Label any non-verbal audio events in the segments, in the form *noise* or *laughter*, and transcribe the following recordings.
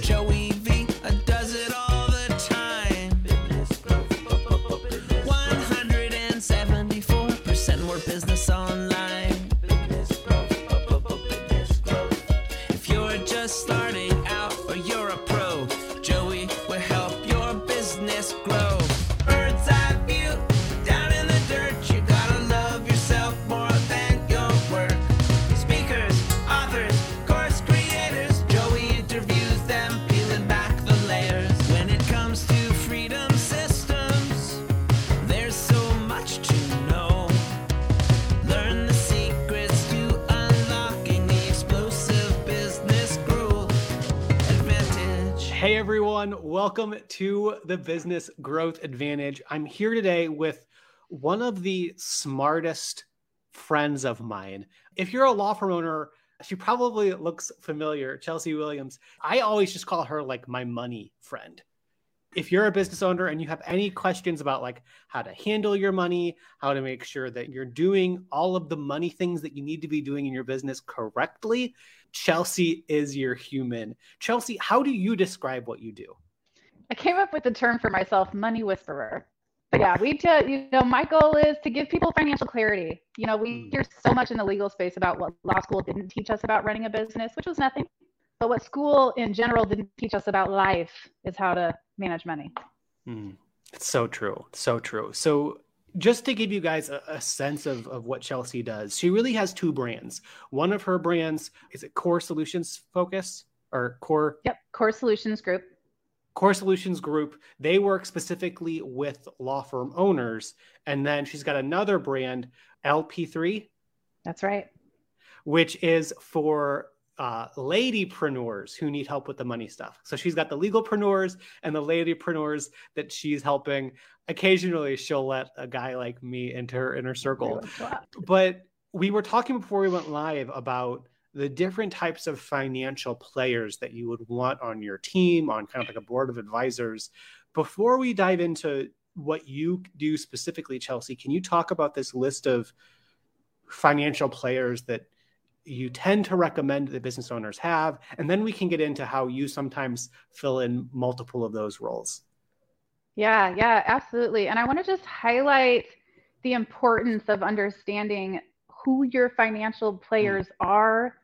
Joey to the Business Growth Advantage. I'm here today with one of the smartest friends of mine. If you're a law firm owner, she probably looks familiar, Chelsea Williams. I always just call her like my money friend. If you're a business owner and you have any questions about like how to handle your money, how to make sure that you're doing all of the money things that you need to be doing in your business correctly, Chelsea is your human. Chelsea, how do you describe what you do? I came up with the term for myself, money whisperer. But yeah, we do, you know, my goal is to give people financial clarity. You know, we Mm. hear so much in the legal space about what law school didn't teach us about running a business, which was nothing. But what school in general didn't teach us about life is how to manage money. Mm, it's so true. So true. So just to give you guys a, a sense of, of what Chelsea does, she really has two brands. One of her brands is it Core Solutions Focus or Core Yep, Core Solutions Group. Core Solutions Group. They work specifically with law firm owners. And then she's got another brand, LP3, That's right. which is for uh, ladypreneurs who need help with the money stuff. So she's got the legalpreneurs and the ladypreneurs that she's helping. Occasionally, she'll let a guy like me into her inner circle. But we were talking before we went live about the different types of financial players that you would want on your team, on kind of like a board of advisors. Before we dive into what you do specifically, Chelsea, can you talk about this list of financial players that you tend to recommend that business owners have? And then we can get into how you sometimes fill in multiple of those roles. Yeah, yeah, absolutely. And I want to just highlight the importance of understanding who your financial hmm. players are,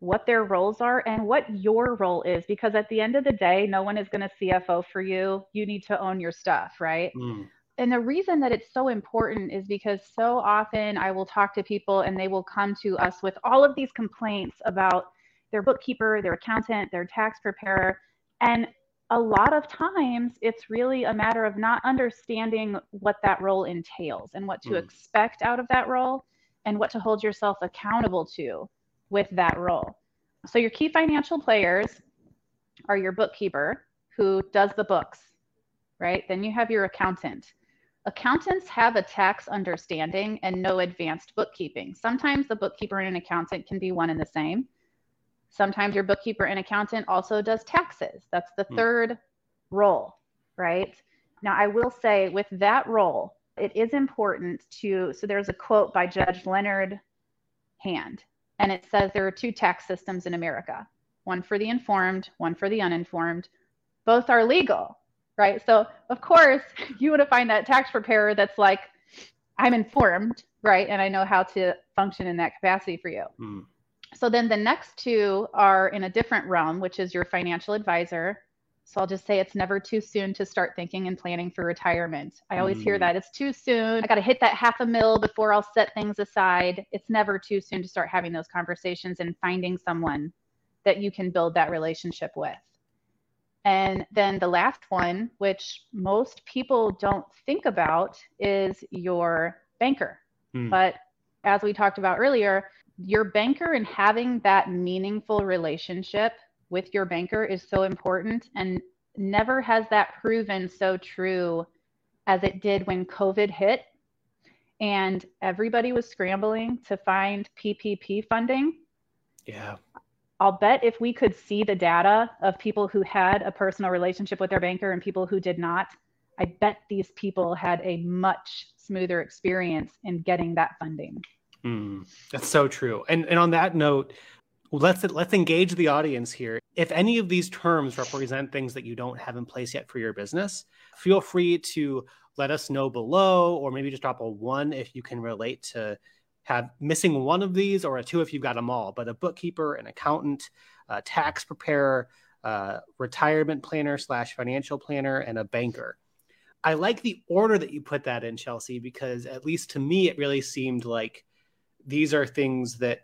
what their roles are, and what your role is. Because at the end of the day, no one is going to CFO for you. You need to own your stuff, right? Mm, And the reason that it's so important is because so often I will talk to people and they will come to us with all of these complaints about their bookkeeper, their accountant, their tax preparer. And a lot of times it's really a matter of not understanding what that role entails and what to Mm. expect out of that role and what to hold yourself accountable to with that role. So, your key financial players are your bookkeeper, who does the books, right? Then you have your accountant. Accountants have a tax understanding and no advanced bookkeeping. Sometimes the bookkeeper and an accountant can be one and the same. Sometimes your bookkeeper and accountant also does taxes. That's the Hmm. third role, right? Now, I will say with that role, it is important to. So, there's a quote by Judge Learned Hand, and it says there are two tax systems in America one for the informed, one for the uninformed. Both are legal, right? So, of course, *laughs* you want to find that tax preparer that's like, I'm informed, right? And I know how to function in that capacity for you. mm, So then the next two are in a different realm, which is your financial advisor. So I'll just say it's never too soon to start thinking and planning for retirement. I always hear Mm. that it's too soon. I got to hit that half a mil before I'll set things aside. It's never too soon to start having those conversations and finding someone that you can build that relationship with. And then the last one, which most people don't think about, is your banker. mm. But as we talked about earlier, your banker and having that meaningful relationship with your banker is so important. And never has that proven so true as it did when COVID hit and everybody was scrambling to find PPP funding. Yeah. I'll bet if we could see the data of people who had a personal relationship with their banker and people who did not, I bet these people had a much smoother experience in getting that funding. Mm, that's so true. And and on that note, let's let's engage the audience here. If any of these terms represent things that you don't have in place yet for your business, feel free to let us know below, or maybe just drop a one if you can relate to have missing one of these, or a two if you've got them all. But a bookkeeper, an accountant, a tax preparer, a retirement planner slash financial planner, and a banker. I like the order that you put that in, Chelsea, because at least to me, it really seemed like these are things that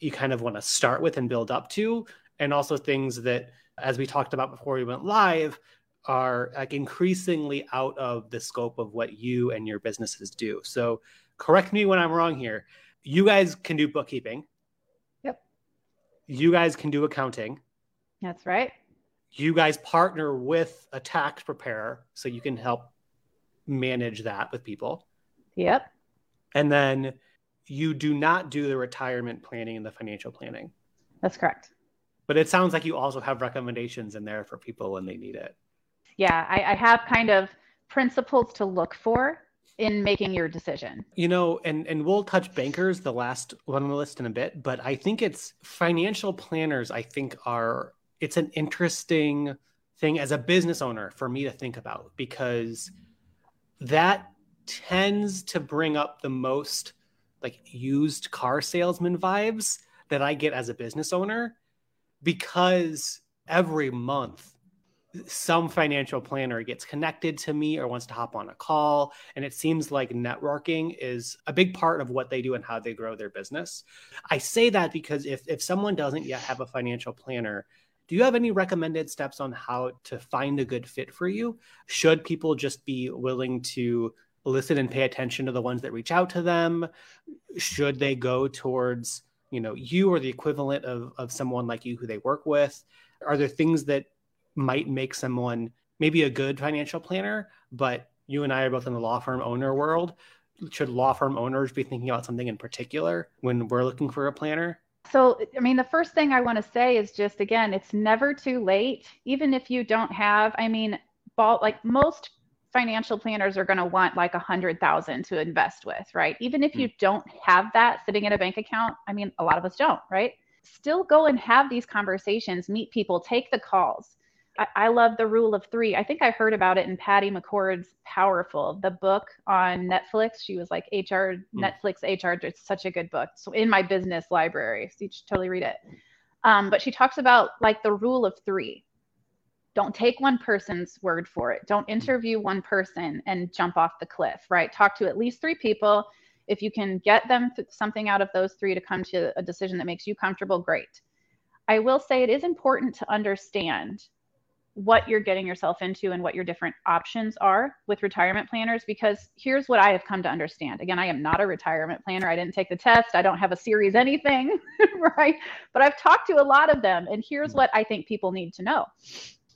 you kind of want to start with and build up to, and also things that, as we talked about before we went live, are like increasingly out of the scope of what you and your businesses do. So, correct me when I'm wrong here. You guys can do bookkeeping. Yep. You guys can do accounting. That's right. You guys partner with a tax preparer so you can help manage that with people. Yep. And then you do not do the retirement planning and the financial planning. That's correct. But it sounds like you also have recommendations in there for people when they need it. Yeah, I, I have kind of principles to look for in making your decision. You know, and and we'll touch bankers, the last one on the list in a bit, but I think it's financial planners. I think are it's an interesting thing as a business owner for me to think about because that tends to bring up the most like used car salesman vibes that I get as a business owner because every month some financial planner gets connected to me or wants to hop on a call. And it seems like networking is a big part of what they do and how they grow their business. I say that because if, if someone doesn't yet have a financial planner do you have any recommended steps on how to find a good fit for you? Should people just be willing to listen and pay attention to the ones that reach out to them. Should they go towards you know you or the equivalent of, of someone like you who they work with? Are there things that might make someone maybe a good financial planner but you and i are both in the law firm owner world. Should law firm owners be thinking about something in particular when we're looking for a planner? So i mean the first thing i want to say is just again it's never too late. Even if you don't have i mean ball like most financial planners are going to want like a hundred thousand to invest with, right? Even if you mm. don't have that sitting in a bank account, I mean, a lot of us don't, right? Still go and have these conversations, meet people, take the calls. I, I love the rule of three. I think I heard about it in Patty McCord's Powerful, the book on Netflix. She was like HR, mm. Netflix HR. It's such a good book. So in my business library, so you should totally read it. Um, but she talks about like the rule of three don't take one person's word for it. Don't mm-hmm. interview one person and jump off the cliff, right? Talk to at least three people. If you can get them something out of those three to come to a decision that makes you comfortable, great. I will say it is important to understand what you're getting yourself into and what your different options are with retirement planners because here's what I have come to understand. Again, I am not a retirement planner. I didn't take the test. I don't have a series anything, *laughs* right? But I've talked to a lot of them and here's mm-hmm. what I think people need to know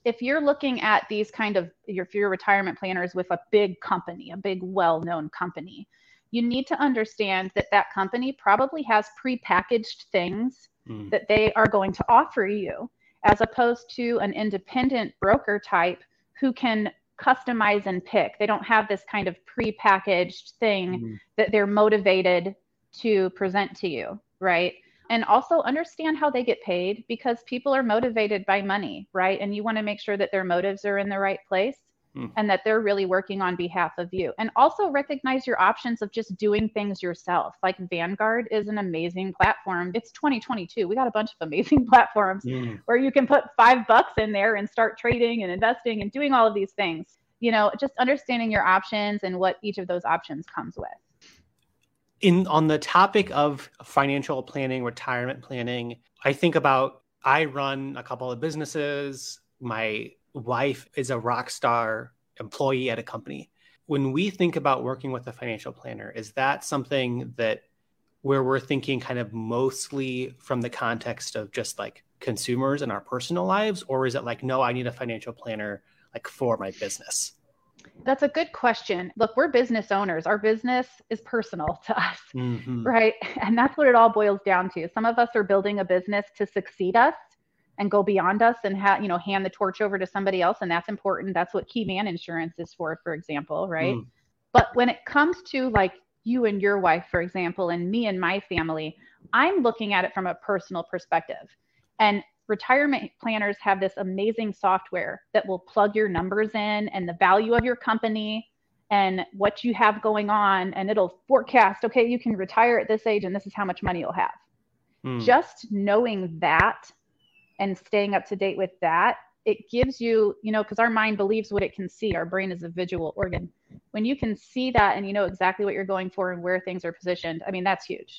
if you're looking at these kind of your, your retirement planners with a big company, a big well-known company, you need to understand that that company probably has pre-packaged things mm. that they are going to offer you as opposed to an independent broker type who can customize and pick. They don't have this kind of pre-packaged thing mm. that they're motivated to present to you, right? And also understand how they get paid because people are motivated by money, right? And you want to make sure that their motives are in the right place mm. and that they're really working on behalf of you. And also recognize your options of just doing things yourself. Like Vanguard is an amazing platform. It's 2022. We got a bunch of amazing *laughs* platforms mm. where you can put 5 bucks in there and start trading and investing and doing all of these things. You know, just understanding your options and what each of those options comes with in on the topic of financial planning, retirement planning, I think about I run a couple of businesses. My wife is a rock star employee at a company. When we think about working with a financial planner, is that something that where we're thinking kind of mostly from the context of just like consumers and our personal lives or is it like no, I need a financial planner like for my business? That's a good question. Look, we're business owners. Our business is personal to us, *laughs* mm-hmm. right? And that's what it all boils down to. Some of us are building a business to succeed us and go beyond us and have, you know, hand the torch over to somebody else. And that's important. That's what key man insurance is for, for example, right? Mm. But when it comes to like you and your wife, for example, and me and my family, I'm looking at it from a personal perspective. And retirement planners have this amazing software that will plug your numbers in and the value of your company and what you have going on and it'll forecast okay you can retire at this age and this is how much money you'll have. Mm. just knowing that and staying up to date with that it gives you you know because our mind believes what it can see. Our brain is a visual organ. When you can see that and you know exactly what you're going for and where things are positioned i mean that's huge.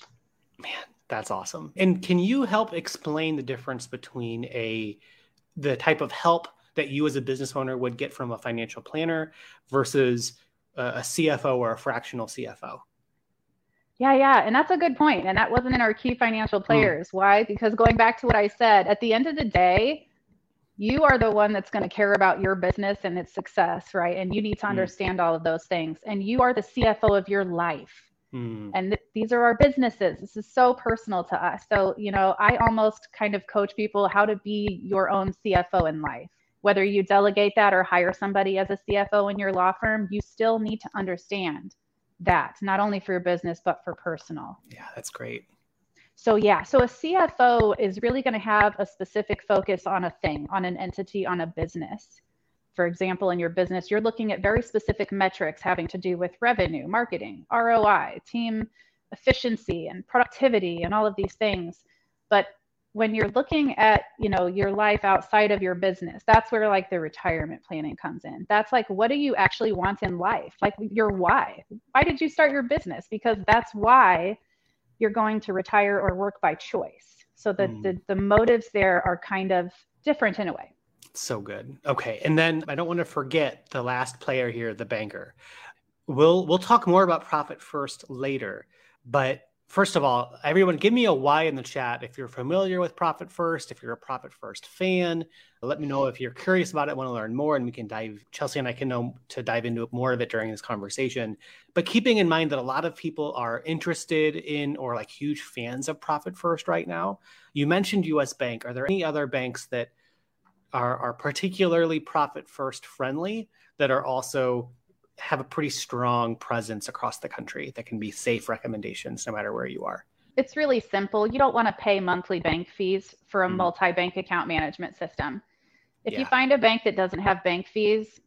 Man that's awesome and can you help explain the difference between a the type of help that you as a business owner would get from a financial planner versus a CFO or a fractional CFO. Yeah, yeah. And that's a good point. And that wasn't in our key financial hmm. players. Mm. Why? Because going back to what I said, at the end of the day, you are the one that's going to care about your business and its success, right? And you need to hmm. understand mm. all of those things. And you are the CFO of your life. Mm. And th- these are our businesses. This is so personal to us. So, you know, I almost kind of coach people how to be your own CFO in life whether you delegate that or hire somebody as a CFO in your law firm, you still need to understand that, not only for your business, but for personal. Yeah, that's great. So, yeah, so a CFO is really going to have a specific focus on a thing, on an entity, on a business. For example, in your business, you're looking at very specific metrics having to do with revenue, marketing, ROI, team efficiency, and productivity, and all of these things. But when you're looking at you know your life outside of your business that's where like the retirement planning comes in. That's like what do you actually want in life? Like your why. Why did you start your business? Because that's why you're going to retire or work by choice. So that mm. the, the motives there are kind of different in a way so good okay and then i don't want to forget the last player here the banker we'll we'll talk more about profit first later but First of all, everyone, give me a why in the chat if you're familiar with Profit First, if you're a Profit First fan. Let me know if you're curious about it, want to learn more, and we can dive. Chelsea and I can know to dive into more of it during this conversation. But keeping in mind that a lot of people are interested in or like huge fans of Profit First right now. You mentioned U.S. Bank. Are there any other banks that are are particularly Profit First friendly that are also have a pretty strong presence across the country that can be safe recommendations no matter where you are. It's really simple. You don't want to pay monthly bank fees for a mm. multi bank account management system. If yeah. you find a bank that doesn't have bank fees,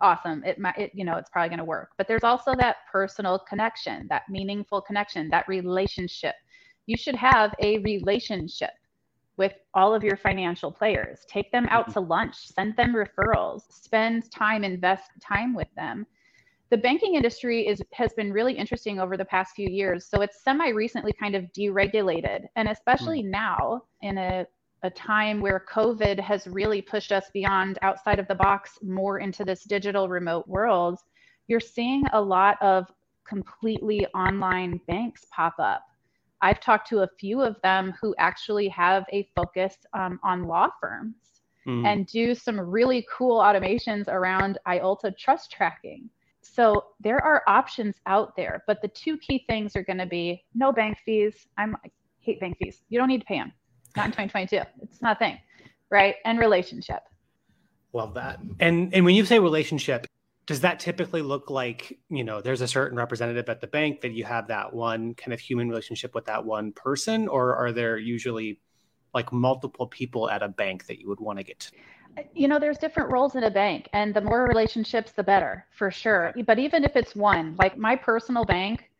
awesome. It might, it, you know, it's probably going to work. But there's also that personal connection, that meaningful connection, that relationship. You should have a relationship with all of your financial players. Take them out mm-hmm. to lunch, send them referrals, spend time, invest time with them the banking industry is has been really interesting over the past few years. So it's semi recently kind of deregulated, and especially mm. now in a a time where COVID has really pushed us beyond outside of the box more into this digital remote world, you're seeing a lot of completely online banks pop up. I've talked to a few of them who actually have a focus um, on law firms mm. and do some really cool automations around IOLTA trust tracking. So there are options out there, but the two key things are going to be no bank fees. I'm I hate bank fees. You don't need to pay them. Not in 2022. It's not a thing, right? And relationship. Love that. And and when you say relationship, does that typically look like you know there's a certain representative at the bank that you have that one kind of human relationship with that one person, or are there usually like multiple people at a bank that you would want to get to? you know there's different roles in a bank and the more relationships the better for sure. But even if it's one like my personal bank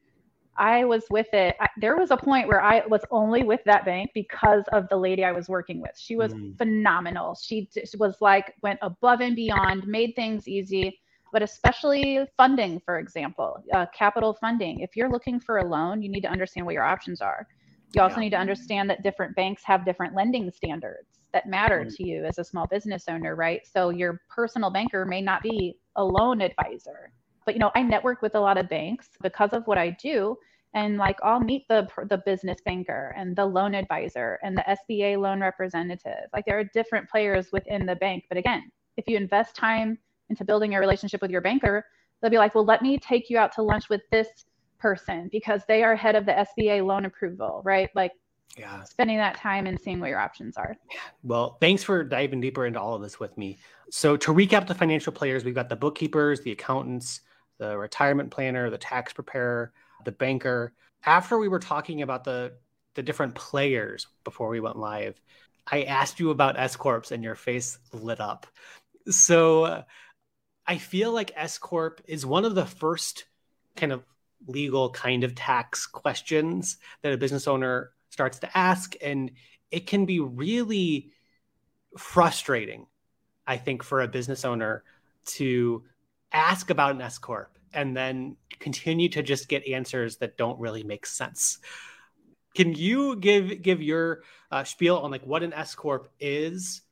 i was with it I, there was a point where i was only with that bank because of the lady i was working with. She was mm. phenomenal. She was like went above and beyond made things easy but especially funding for example uh, capital funding if you're looking for a loan you need to understand what your options are you also yeah. need to understand that different banks have different lending standards that matter mm-hmm. to you as a small business owner, right? So your personal banker may not be a loan advisor. But you know, I network with a lot of banks because of what I do and like I'll meet the the business banker and the loan advisor and the SBA loan representative. Like there are different players within the bank, but again, if you invest time into building a relationship with your banker, they'll be like, "Well, let me take you out to lunch with this person because they are head of the SBA loan approval, right? Like yeah. spending that time and seeing what your options are. Well, thanks for diving deeper into all of this with me. So to recap the financial players, we've got the bookkeepers, the accountants, the retirement planner, the tax preparer, the banker. After we were talking about the the different players before we went live, I asked you about S corps and your face lit up. So uh, I feel like S corp is one of the first kind of legal kind of tax questions that a business owner starts to ask and it can be really frustrating I think for a business owner to ask about an S corp and then continue to just get answers that don't really make sense. Can you give give your uh, spiel on like what an S corp is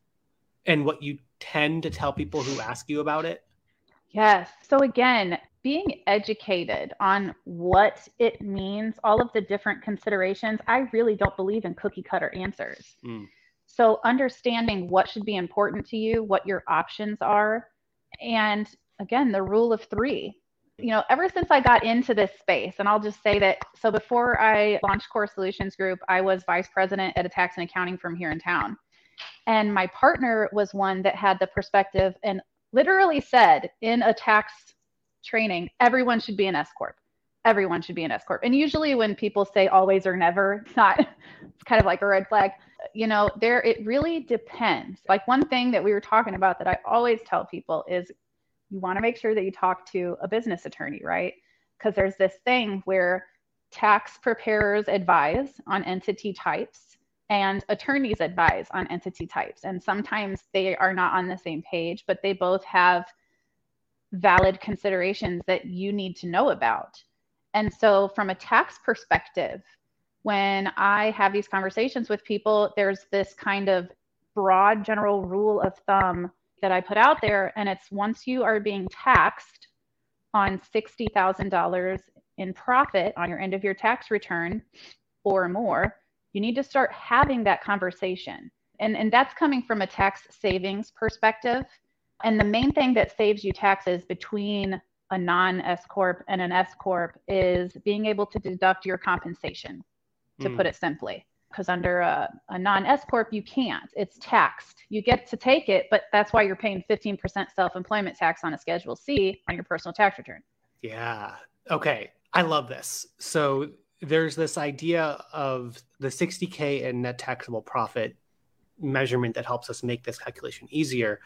and what you tend to tell people who ask you about it? Yes. So again, being educated on what it means, all of the different considerations, I really don't believe in cookie cutter answers. Mm. So understanding what should be important to you, what your options are, and again, the rule of three. You know, ever since I got into this space, and I'll just say that so before I launched Core Solutions Group, I was vice president at a tax and accounting firm here in town. And my partner was one that had the perspective and literally said in a tax training, everyone should be an S Corp. Everyone should be an S Corp. And usually when people say always or never, it's not, it's kind of like a red flag you know, there it really depends. Like one thing that we were talking about that I always tell people is you want to make sure that you talk to a business attorney, right? Because there's this thing where tax preparers advise on entity types and attorneys advise on entity types. And sometimes they are not on the same page, but they both have valid considerations that you need to know about. And so, from a tax perspective, when I have these conversations with people, there's this kind of broad general rule of thumb that I put out there. And it's once you are being taxed on $60,000 in profit on your end of your tax return or more, you need to start having that conversation. And, and that's coming from a tax savings perspective. And the main thing that saves you taxes between a non S Corp and an S Corp is being able to deduct your compensation to mm. put it simply. Because under a, a non S Corp, you can't. It's taxed. You get to take it, but that's why you're paying 15% self employment tax on a Schedule C on your personal tax return. Yeah. Okay. I love this. So there's this idea of the 60K and net taxable profit measurement that helps us make this calculation easier.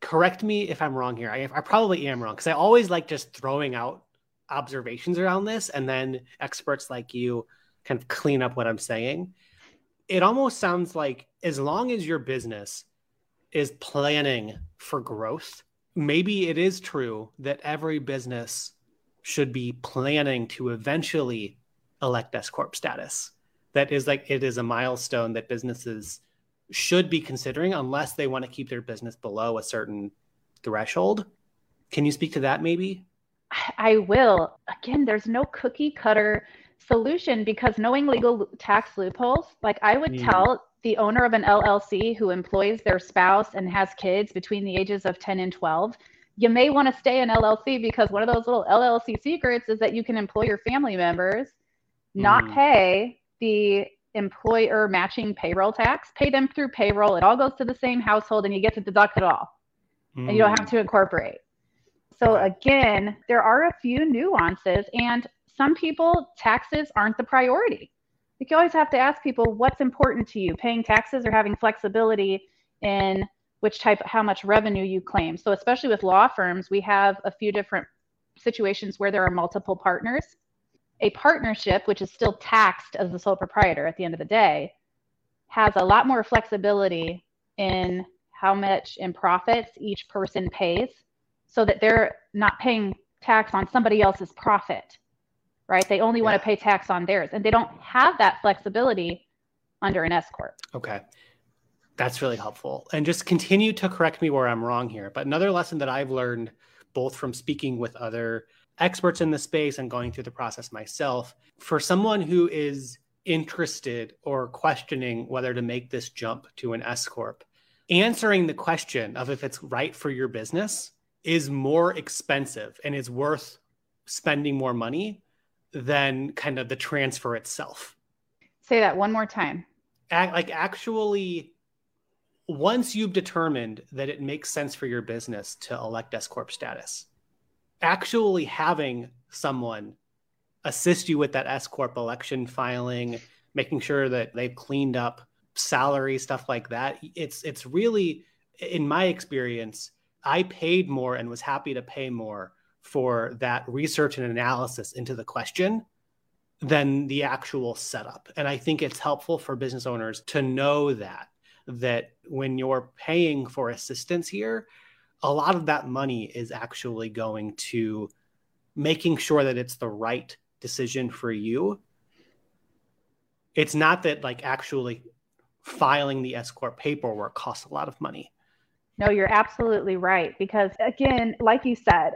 Correct me if I'm wrong here. I, I probably am wrong because I always like just throwing out observations around this, and then experts like you kind of clean up what I'm saying. It almost sounds like as long as your business is planning for growth, maybe it is true that every business should be planning to eventually elect S corp status. That is like it is a milestone that businesses should be considering unless they want to keep their business below a certain threshold. Can you speak to that maybe? I will. Again, there's no cookie cutter solution because knowing legal tax loopholes, like I would mm. tell the owner of an LLC who employs their spouse and has kids between the ages of 10 and 12, you may want to stay in LLC because one of those little LLC secrets is that you can employ your family members, not mm. pay the employer matching payroll tax, pay them through payroll. It all goes to the same household and you get to deduct it all. Mm. And you don't have mm. to incorporate. So again, there are a few nuances and some people, taxes aren't the priority. You always have to ask people what's important to you, paying taxes or having flexibility in which type, how much revenue you claim. So, especially with law firms, we have a few different situations where there are multiple partners. A partnership, which is still taxed as the sole proprietor at the end of the day, has a lot more flexibility in how much in profits each person pays so that they're not paying tax on somebody else's profit right? They only yeah. want to pay tax on theirs, and they don't have that flexibility under an S corp. Okay. That's really helpful. And just continue to correct me where I'm wrong here. But another lesson that I've learned both from speaking with other experts in the space and going through the process myself, for someone who is interested or questioning whether to make this jump to an S corp, answering the question of if it's right for your business is more expensive and is worth spending more money than kind of the transfer itself. Say that one more time. Act, like actually, once you've determined that it makes sense for your business to elect S corp status, actually having someone assist you with that S corp election filing, making sure that they've cleaned up salary stuff like that. It's it's really in my experience, I paid more and was happy to pay more for that research and analysis into the question than the actual setup. And I think it's helpful for business owners to know that that when you're paying for assistance here, a lot of that money is actually going to making sure that it's the right decision for you. It's not that like actually filing the S corp paperwork costs a lot of money. No, you're absolutely right because again, like you said,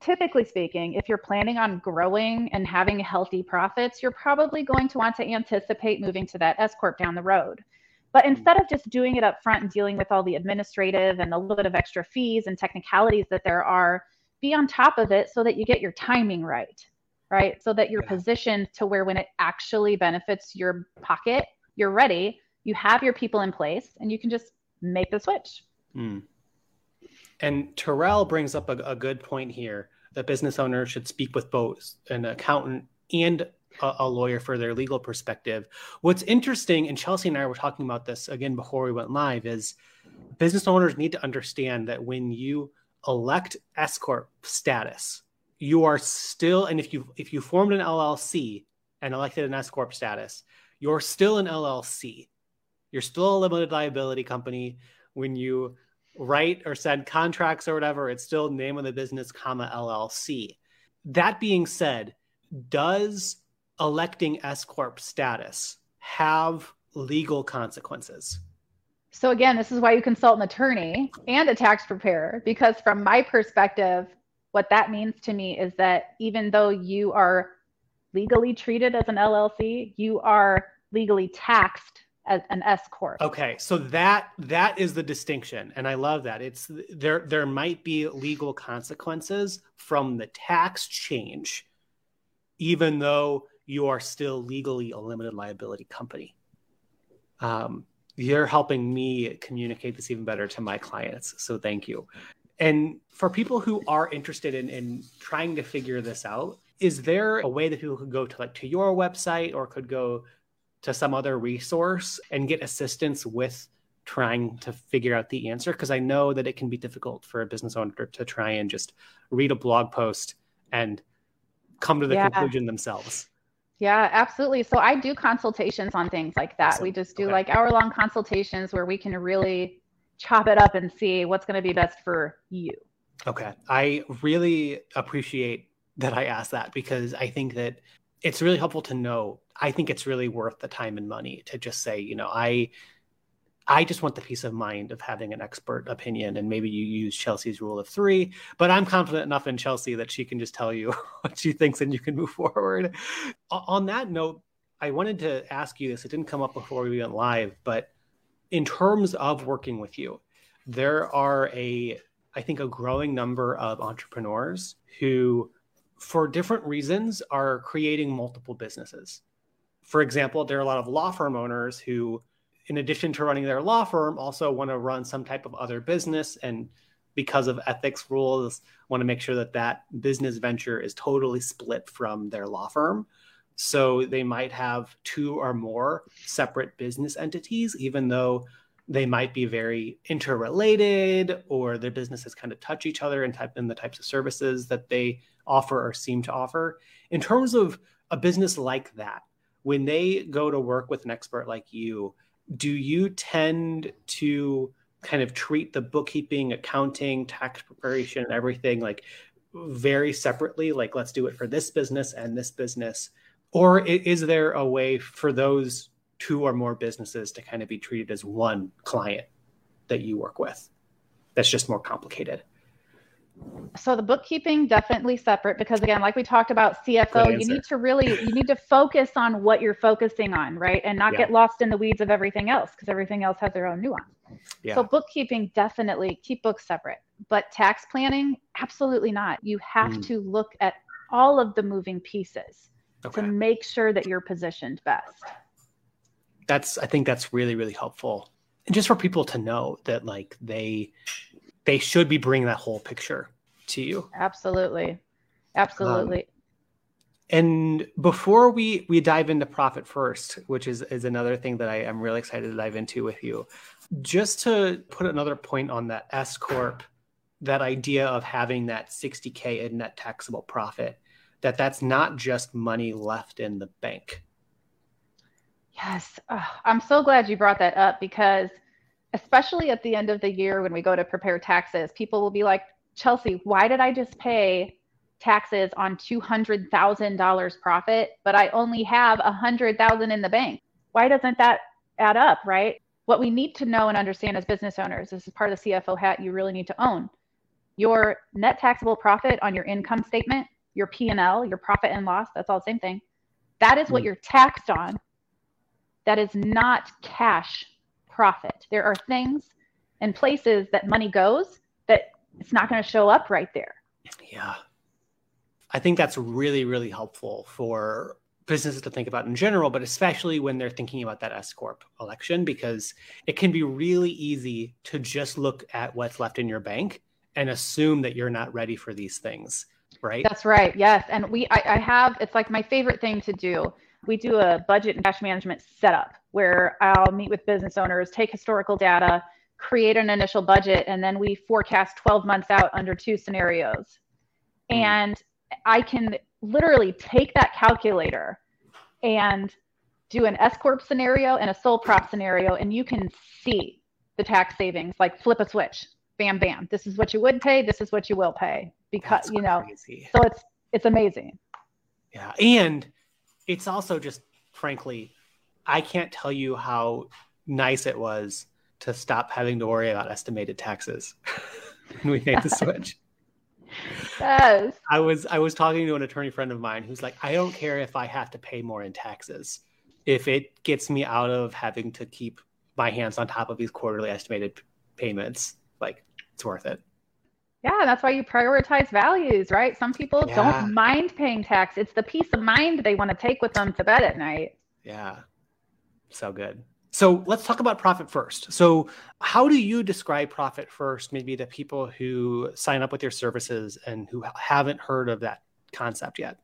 typically speaking, if you're planning on growing and having healthy profits, you're probably going to want to anticipate moving to that S corp down the road. But instead of just doing it up front and dealing with all the administrative and a little bit of extra fees and technicalities that there are, be on top of it so that you get your timing right, right? So that you're yeah. positioned to where when it actually benefits your pocket, you're ready, you have your people in place, and you can just make the switch. Mm. And Terrell brings up a, a good point here that business owners should speak with both an accountant and a, a, lawyer for their legal perspective. What's interesting, and Chelsea and I were talking about this again before we went live, is business owners need to understand that when you elect S corp status, you are still, and if you if you formed an LLC and elected an S corp status, you're still an LLC. You're still a limited liability company. When you write or send contracts or whatever, it's still name of the business, comma LLC. That being said, does electing S corp status have legal consequences? So again, this is why you consult an attorney and a tax preparer because from my perspective, what that means to me is that even though you are legally treated as an LLC, you are legally taxed as an S corp. Okay, so that that is the distinction, and I love that. It's there. There might be legal consequences from the tax change, even though you are still legally a limited liability company. Um, you're helping me communicate this even better to my clients, so thank you. And for people who are interested in, in trying to figure this out, is there a way that people could go to like to your website or could go to some other resource and get assistance with trying to figure out the answer because I know that it can be difficult for a business owner to try and just read a blog post and come to the yeah. conclusion themselves. Yeah, absolutely. So I do consultations on things like that. Awesome. We just do okay. like hour long consultations where we can really chop it up and see what's going to be best for you. Okay. I really appreciate that I asked that because I think that it's really helpful to know I think it's really worth the time and money to just say, you know, I I just want the peace of mind of having an expert opinion. And maybe you use Chelsea's rule of three, but I'm confident enough in Chelsea that she can just tell you *laughs* what she thinks and you can move *laughs* forward. On that note, I wanted to ask you this. It didn't come up before we went live, but in terms of working with you, there are a, I think, a growing number of entrepreneurs who, for different reasons, are creating multiple businesses for example, there are a lot of law firm owners who, in addition to running their law firm, also want to run some type of other business. And because of ethics rules want to make sure that that business venture is totally split from their law firm. So they might have two or more separate business entities even though they might be very interrelated or their businesses kind of touch each other in type in the types of services that they offer or seem to offer. In terms of a business like that when they go to work with an expert like you, do you tend to kind of treat the bookkeeping, accounting, tax preparation, and everything like very separately? Like, let's do it for this business and this business. Or is there a way for those two or more businesses to kind of be treated as one client that you work with that's just more complicated? So the bookkeeping definitely separate because again, like we talked about CFO, you need to really you need to focus on what you're focusing on, right? And not yeah. get lost in the weeds of everything else because everything else has their own nuance. Yeah. So bookkeeping definitely keep books separate. But tax planning, absolutely not. You have mm. to look at all of the moving pieces okay. to make sure that you're positioned best. That's I think that's really really helpful. And just for people to know that like they they should be bringing that whole picture to you. Absolutely. Absolutely. Um, And before we we dive into profit first, which is is another thing that I am really excited to dive into with you, just to put another point on that S corp, that idea of having that 60k in net taxable profit, that that's not just money left in the bank. Yes, oh, I'm so glad you brought that up because especially at the end of the year when we go to prepare taxes, people will be like, Chelsea, why did I just pay taxes on $200,000 profit, but I only have 100,000 in the bank? Why doesn't that add up, right? What we need to know and understand as business owners, this is part of the CFO hat you really need to own. Your net taxable profit on your income statement, your P&L, your profit and loss, that's all the same thing. That is what mm. you're taxed on. That is not cash profit. There are things and places that money goes that it's not going to show up right there. Yeah. I think that's really, really helpful for businesses to think about in general, but especially when they're thinking about that S Corp election, because it can be really easy to just look at what's left in your bank and assume that you're not ready for these things. Right. That's right. Yes. And we, I, I have, it's like my favorite thing to do. We do a budget and cash management setup where I'll meet with business owners, take historical data, create an initial budget, and then we forecast 12 months out under two scenarios. Mm. And I can literally take that calculator and do an S corp scenario and a sole prop scenario, and you can see the tax savings like flip a switch, bam, bam. This is what you would pay. This is what you will pay because That's you know. Crazy. So it's it's amazing. Yeah, and it's also just frankly I can't tell you how nice it was to stop having to worry about estimated taxes *laughs* when we made the switch. *laughs* Yes. I was I was talking to an attorney friend of mine who's like, I don't care if I have to pay more in taxes. If it gets me out of having to keep my hands on top of these quarterly estimated payments, like it's worth it. Yeah, that's why you prioritize values, right? Some people yeah. don't mind paying tax. It's the peace of mind they want to take with them to bed at night. Yeah. So good. So let's talk about profit first. So, how do you describe profit first, maybe to people who sign up with your services and who haven't heard of that concept yet?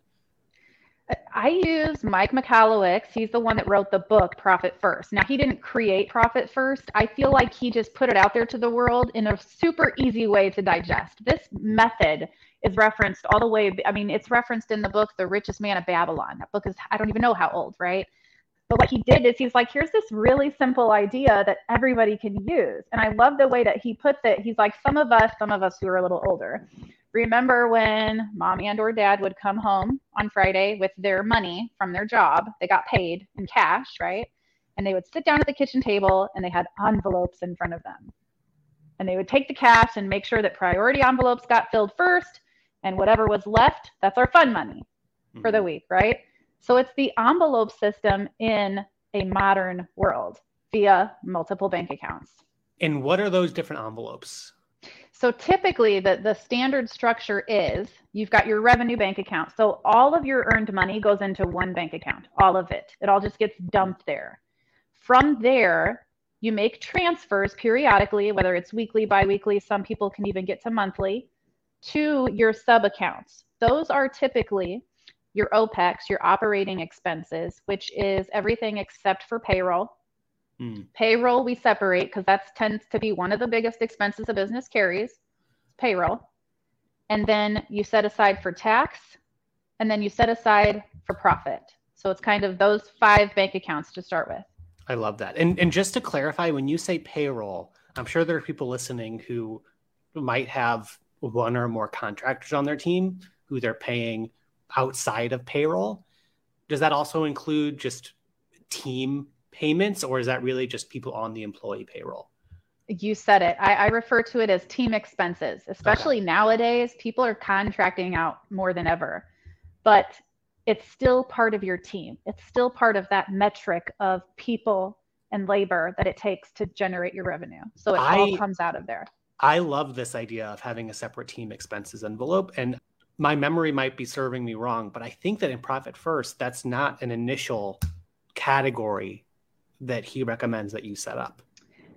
I use Mike Michalowicz. He's the one that wrote the book Profit First. Now, he didn't create Profit First. I feel like he just put it out there to the world in a super easy way to digest. This method is referenced all the way. I mean, it's referenced in the book The Richest Man of Babylon. That book is, I don't even know how old, right? But what he did is he's like, here's this really simple idea that everybody can use. And I love the way that he puts it. He's like, some of us, some of us who are a little older, remember when mom and or dad would come home on Friday with their money from their job. They got paid in cash, right? And they would sit down at the kitchen table and they had envelopes in front of them. And they would take the cash and make sure that priority envelopes got filled first. And whatever was left, that's our fun money mm-hmm. for the mm-hmm. week, right? So it's the envelope system in a modern world via multiple bank accounts. And what are those different envelopes? So typically the, the standard structure is you've got your revenue bank account. So all of your earned money goes into one bank account, all of it. It all just gets dumped there. From there, you make transfers periodically, whether it's weekly, biweekly, some people can even get to monthly, to your sub accounts. Those are typically your OPEX, your operating expenses, which is everything except for payroll. Mm. Payroll we separate because that tends to be one of the biggest expenses a business carries, payroll. And then you set aside for tax, and then you set aside for profit. So it's kind of those five bank accounts to start with. I love that. And and just to clarify, when you say payroll, I'm sure there are people listening who might have one or more contractors on their team who they're paying outside of payroll. Does that also include just team payments, or is that really just people on the employee payroll? You said it. I, I refer to it as team expenses, especially okay. nowadays. People are contracting out more than ever, but it's still part of your team. It's still part of that metric of people and labor that it takes to generate your revenue. So it I, all comes out of there. I love this idea of having a separate team expenses envelope. And my memory might be serving me wrong, but I think that in Profit First, that's not an initial category that he recommends that you set up.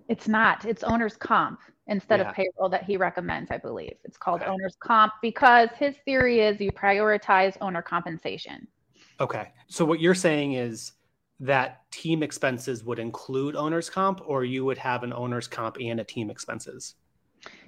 It's not. It's owner's comp instead yeah. of payroll that he recommends, I believe. It's called okay. owner's comp because his theory is you prioritize owner compensation. Okay. So what you're saying is that team expenses would include owner's comp, or you would have an owner's comp and a team expenses?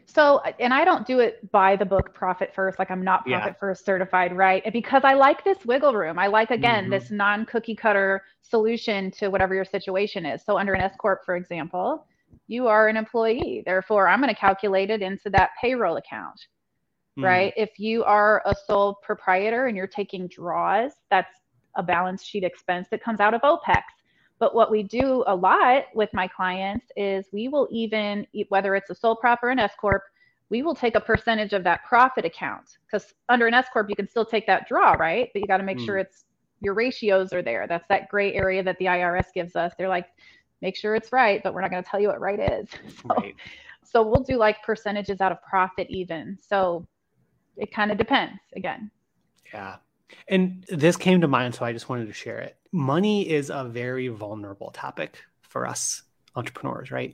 So, and I don't do it by the book profit first, like I'm not profit Yeah. first certified, right? And because I like this wiggle room. I like, again, Mhm. this non cookie cutter solution to whatever your situation is. So, under an S Corp, for example, you are an employee. Therefore, I'm going to calculate it into that payroll account, Hmm. right? If you are a sole proprietor and you're taking draws, that's a balance sheet expense that comes out of OPEX. But what we do a lot with my clients is we will even, whether it's a sole prop or an S Corp, we will take a percentage of that profit account because under an S Corp, you can still take that draw, right? But you got to make sure Mm. it's your ratios are there. That's that gray area that the IRS gives us. They're like, make sure it's right, but we're not going to tell you what right is. *laughs* So, Right. so we'll do like percentages out of profit even. So it kind of depends again. Yeah. And this came to mind, so I just wanted to share it. Money is a very vulnerable topic for us entrepreneurs, right?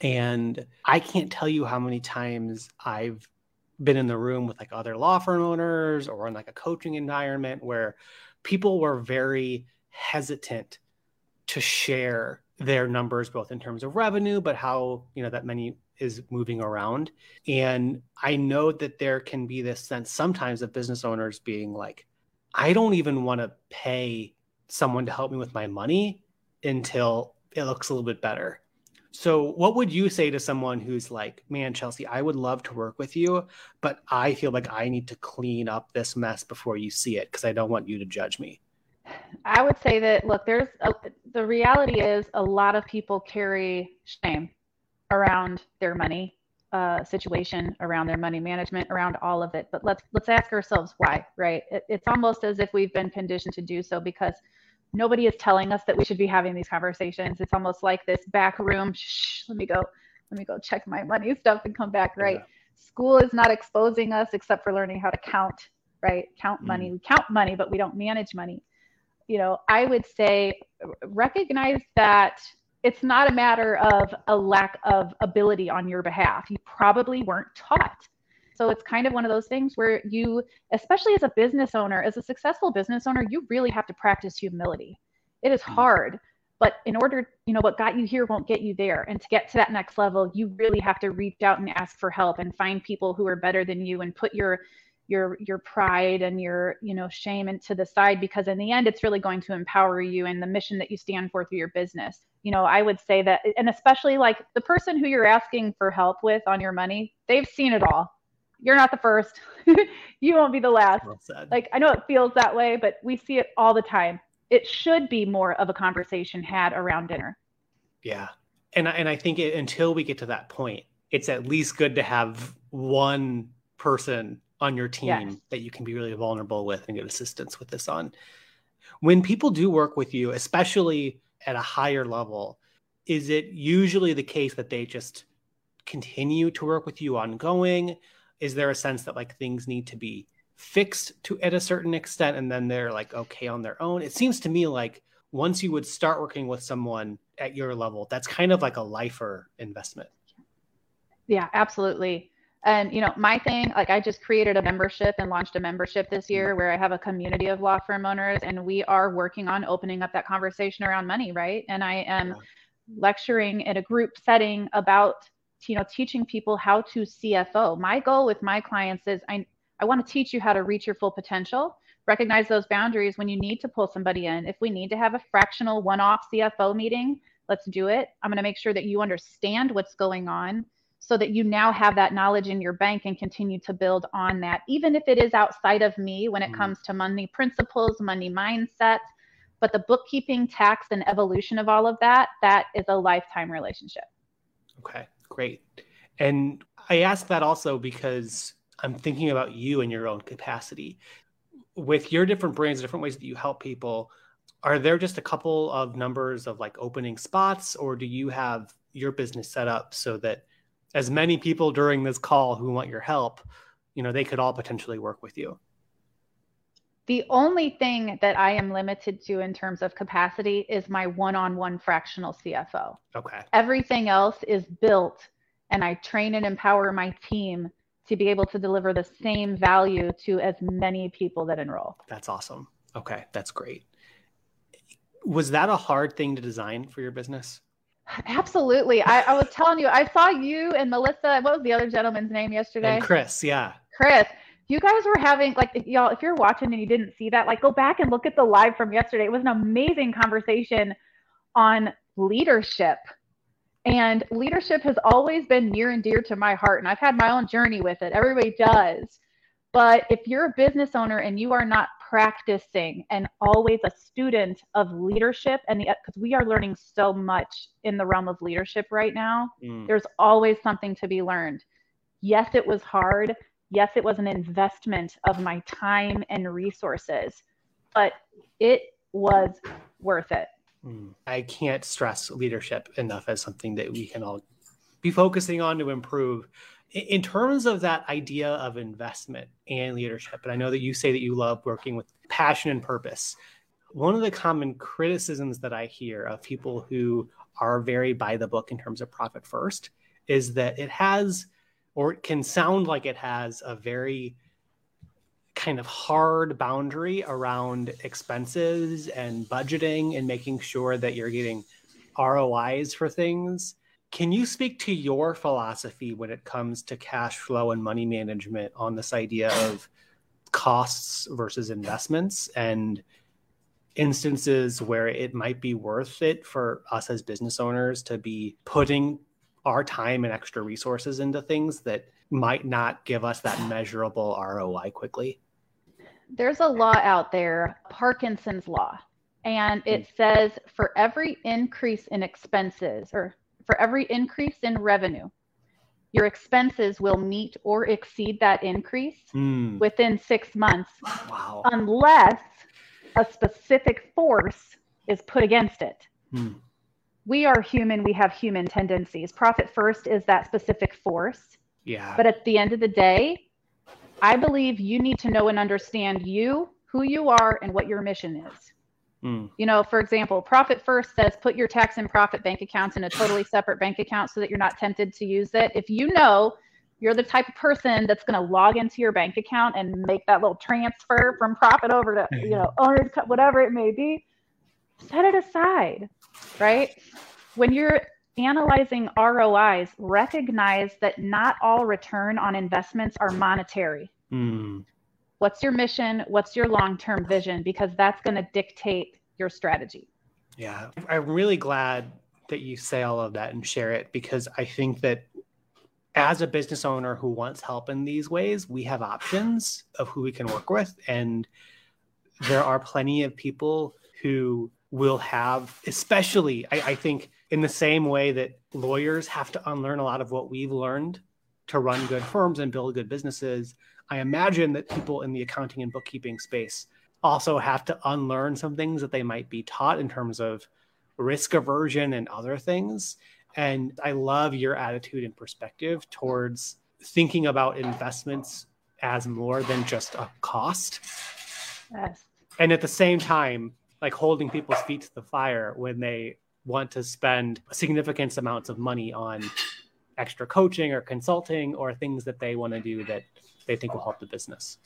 And I can't tell you how many times I've been in the room with like other law firm owners or in like a coaching environment where people were very hesitant to share their numbers both in terms of revenue but how you know that money is moving around and i know that there can be this sense sometimes of business owners being like i don't even want to pay someone to help me with my money until it looks a little bit better. So what would you say to someone who's like man chelsea i would love to work with you but i feel like i need to clean up this mess before you see it because i don't want you to judge me I would say that look, there's a, the reality is a lot of people carry shame around their money uh, situation, around their money management, around all of it. But let's let's ask ourselves why, right? It, it's almost as if we've been conditioned to do so because nobody is telling us that we should be having these conversations. It's almost like this back room. Shh, let me go, let me go check my money stuff and come back. Right? Yeah. School is not exposing us except for learning how to count. Right? Count Mm. money. We count money, but we don't manage money you know, I would say recognize that it's not a matter of a lack of ability on your behalf. You probably weren't taught. So it's kind of one of those things where you, especially as a business owner, as a successful business owner, you really have to practice humility. It is mm-hmm. hard, but in order, you know, what got you here won't get you there. And to get to that next level, you really have to reach out and ask for help and find people who are better than you and put your your your pride and your you know shame into the side because in the end it's really going to empower you and the mission that you stand for through your business. You know i would say that and especially like the person who you're asking for help with on your money they've seen it all. You're not the first. *laughs* You won't be the last. Well like i know it feels that way but we see it all the time. It should be more of a conversation had around dinner. Yeah. And I, and I think it, until we get to that point, it's at least good to have one person on your team Yes. that you can be really vulnerable with and get assistance with this on. When people do work with you, especially at a higher level, is it usually the case that they just continue to work with you ongoing? Is there a sense that like things need to be fixed to at a certain extent and then they're like okay on their own? It seems to me like once you would start working with someone at your level, that's kind of like a lifer investment. Yeah, absolutely. And you know, my thing, like I just created a membership and launched a membership this year where I have a community of law firm owners and we are working on opening up that conversation around money, right? And I am lecturing in a group setting about you know teaching people how to CFO. My goal with my clients is I I want to teach you how to reach your full potential, recognize those boundaries when you need to pull somebody in. If we need to have a fractional one-off CFO meeting, let's do it. I'm going to make sure that you understand what's going on so that you now have that knowledge in your bank and continue to build on that, even if it is outside of me when it Mhm. comes to money principles, money mindset. But the bookkeeping, tax, and evolution of all of that, that is a lifetime relationship. Okay, great. And I ask that also because I'm thinking about you in your own capacity. With your different brands, different ways that you help people, are there just a couple of numbers of like opening spots, or do you have your business set up so that as many people during this call who want your help, you know, they could all potentially work with you? The only thing that I am limited to in terms of capacity is my one on one fractional CFO. Okay. Everything else is built, and I train and empower my team to be able to deliver the same value to as many people that enroll. That's awesome. Okay, that's great. Was that a hard thing to design for your business? Absolutely. I, I was telling you, I saw you and Melissa. What was the other gentleman's name yesterday? And Chris, yeah. Chris. You guys were having like y'all. If you're watching and you didn't see that, like go back and look at the live from yesterday. It was an amazing conversation on leadership. And leadership has always been near and dear to my heart. And I've had my own journey with it. Everybody does. But if you're a business owner and you are not practicing and always a student of leadership, and the because we are learning so much in the realm of leadership right now, mm. there's always something to be learned. Yes, it was hard. Yes, it was an investment of my time and resources, but it was worth it. Mm. I can't stress leadership enough as something that we can all be focusing on to improve in terms of that idea of investment and leadership, and I know that you say that you love working with passion and purpose. One of the common criticisms that I hear of people who are very by the book in terms of profit first is that it has, or it can sound like it has, a very kind of hard boundary around expenses and budgeting and making sure that you're getting ROIs for things can you speak to your philosophy when it comes to cash flow and money management on this idea of costs versus investments and instances where it might be worth it for us as business owners to be putting our time and extra resources into things that might not give us that measurable ROI quickly? There's a law out there, Parkinson's law, and it hmm. says for every increase in expenses or for every increase in revenue, your expenses will meet or exceed that increase mm. within six months, wow. unless a specific force is put against it. Mm. We are human, we have human tendencies. Profit first is that specific force. Yeah. But at the end of the day, I believe you need to know and understand you, who you are, and what your mission is. Mm. You know, for example, Profit First says put your tax and profit bank accounts in a totally separate bank account so that you're not tempted to use it. If you know you're the type of person that's going to log into your bank account and make that little transfer from profit over to, you know, owner's whatever it may be, set it aside, right? When you're analyzing ROIs, recognize that not all return on investments are monetary. Mm. What's your mission? What's your long term vision? Because that's going to dictate your strategy. Yeah, I'm really glad that you say all of that and share it because I think that as a business owner who wants help in these ways, we have options of who we can work with. And there are plenty of people who will have, especially, I, I think, in the same way that lawyers have to unlearn a lot of what we've learned to run good firms and build good businesses I imagine that people in the accounting and bookkeeping space also have to unlearn some things that they might be taught in terms of risk aversion and other things. And I love your attitude and perspective towards thinking about investments as more than just a cost. Yes. And at the same time, like holding people's feet to the fire when they want to spend significant amounts of money on extra coaching or consulting or things that they want to do that they think will help the business.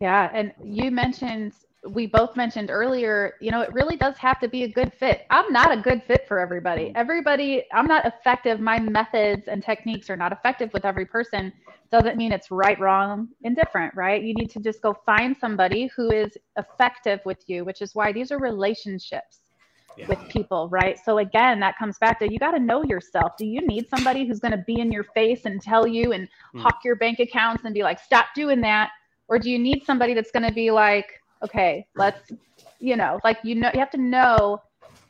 Yeah, and you mentioned we both mentioned earlier, you know, it really does have to be a good fit. I'm not a good fit for everybody. Mm-hmm. Everybody, I'm not effective. My methods and techniques are not effective with every person. Doesn't mean it's right, wrong, indifferent, right? You need to just go find somebody who is effective with you, which is why these are relationships yeah. with people, right? So again, that comes back to you got to know yourself. Do you need somebody who's going to be in your face and tell you and mm. hawk your bank accounts and be like, stop doing that? Or do you need somebody that's going to be like, okay, let's, you know, like you know, you have to know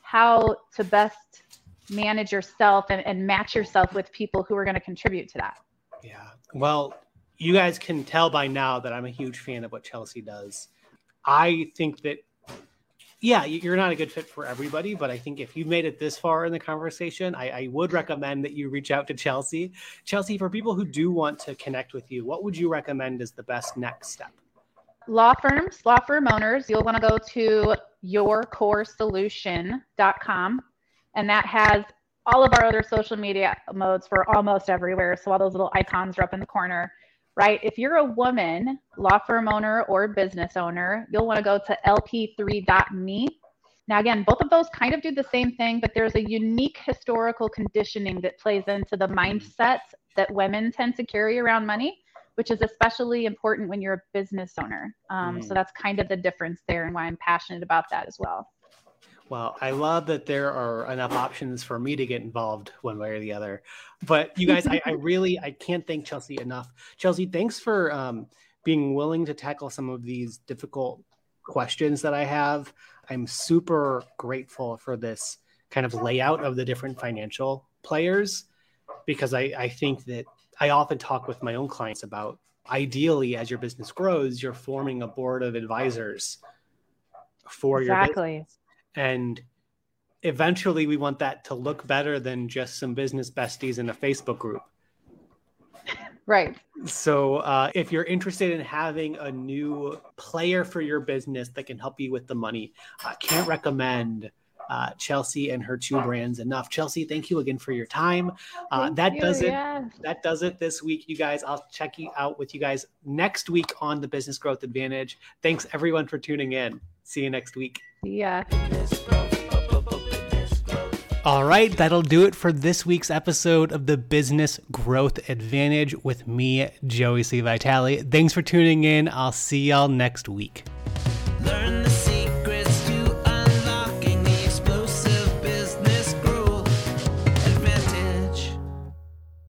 how to best manage yourself and, and match yourself with people who are going to contribute to that. Yeah. Well, you guys can tell by now that I'm a huge fan of what Chelsea does. I think that yeah, you're not a good fit for everybody, but I think if you've made it this far in the conversation, I, I, would recommend that you reach out to Chelsea. Chelsea, for people who do want to connect with you, what would you recommend is the best next step? Law firms, law firm owners, you'll want to go to yourcoresolution.com, and that has all of our other social media modes for almost everywhere. So all those little icons are up in the corner right? If you're a woman, law firm owner, or business owner, you'll want to go to lp3.me. Now, again, both of those kind of do the same thing, but there's a unique historical conditioning that plays into the mindsets that women tend to carry around money, which is especially important when you're a business owner. Um, mm. So that's kind of the difference there and why I'm passionate about that as well. Well, I love that there are enough options for me to get involved one way or the other. But you guys, I, I, *laughs* really I can't thank Chelsea enough. Chelsea, thanks for um, being willing to tackle some of these difficult questions that I have. I'm super grateful for this kind of layout of the different financial players because I, I think that I often talk with my own clients about ideally as your business grows, you're forming a board of advisors for exactly. your business and eventually we want that to look better than just some business besties in a facebook group right so uh, if you're interested in having a new player for your business that can help you with the money i can't recommend uh, Chelsea and her two brands enough. Chelsea, thank you again for your time. Uh, that you, does it. Yeah. That does it this week, you guys. I'll check you out with you guys next week on the Business Growth Advantage. Thanks everyone for tuning in. See you next week. Yeah. All right, that'll do it for this week's episode of the Business Growth Advantage with me, Joey C. Vitale. Thanks for tuning in. I'll see y'all next week. Learn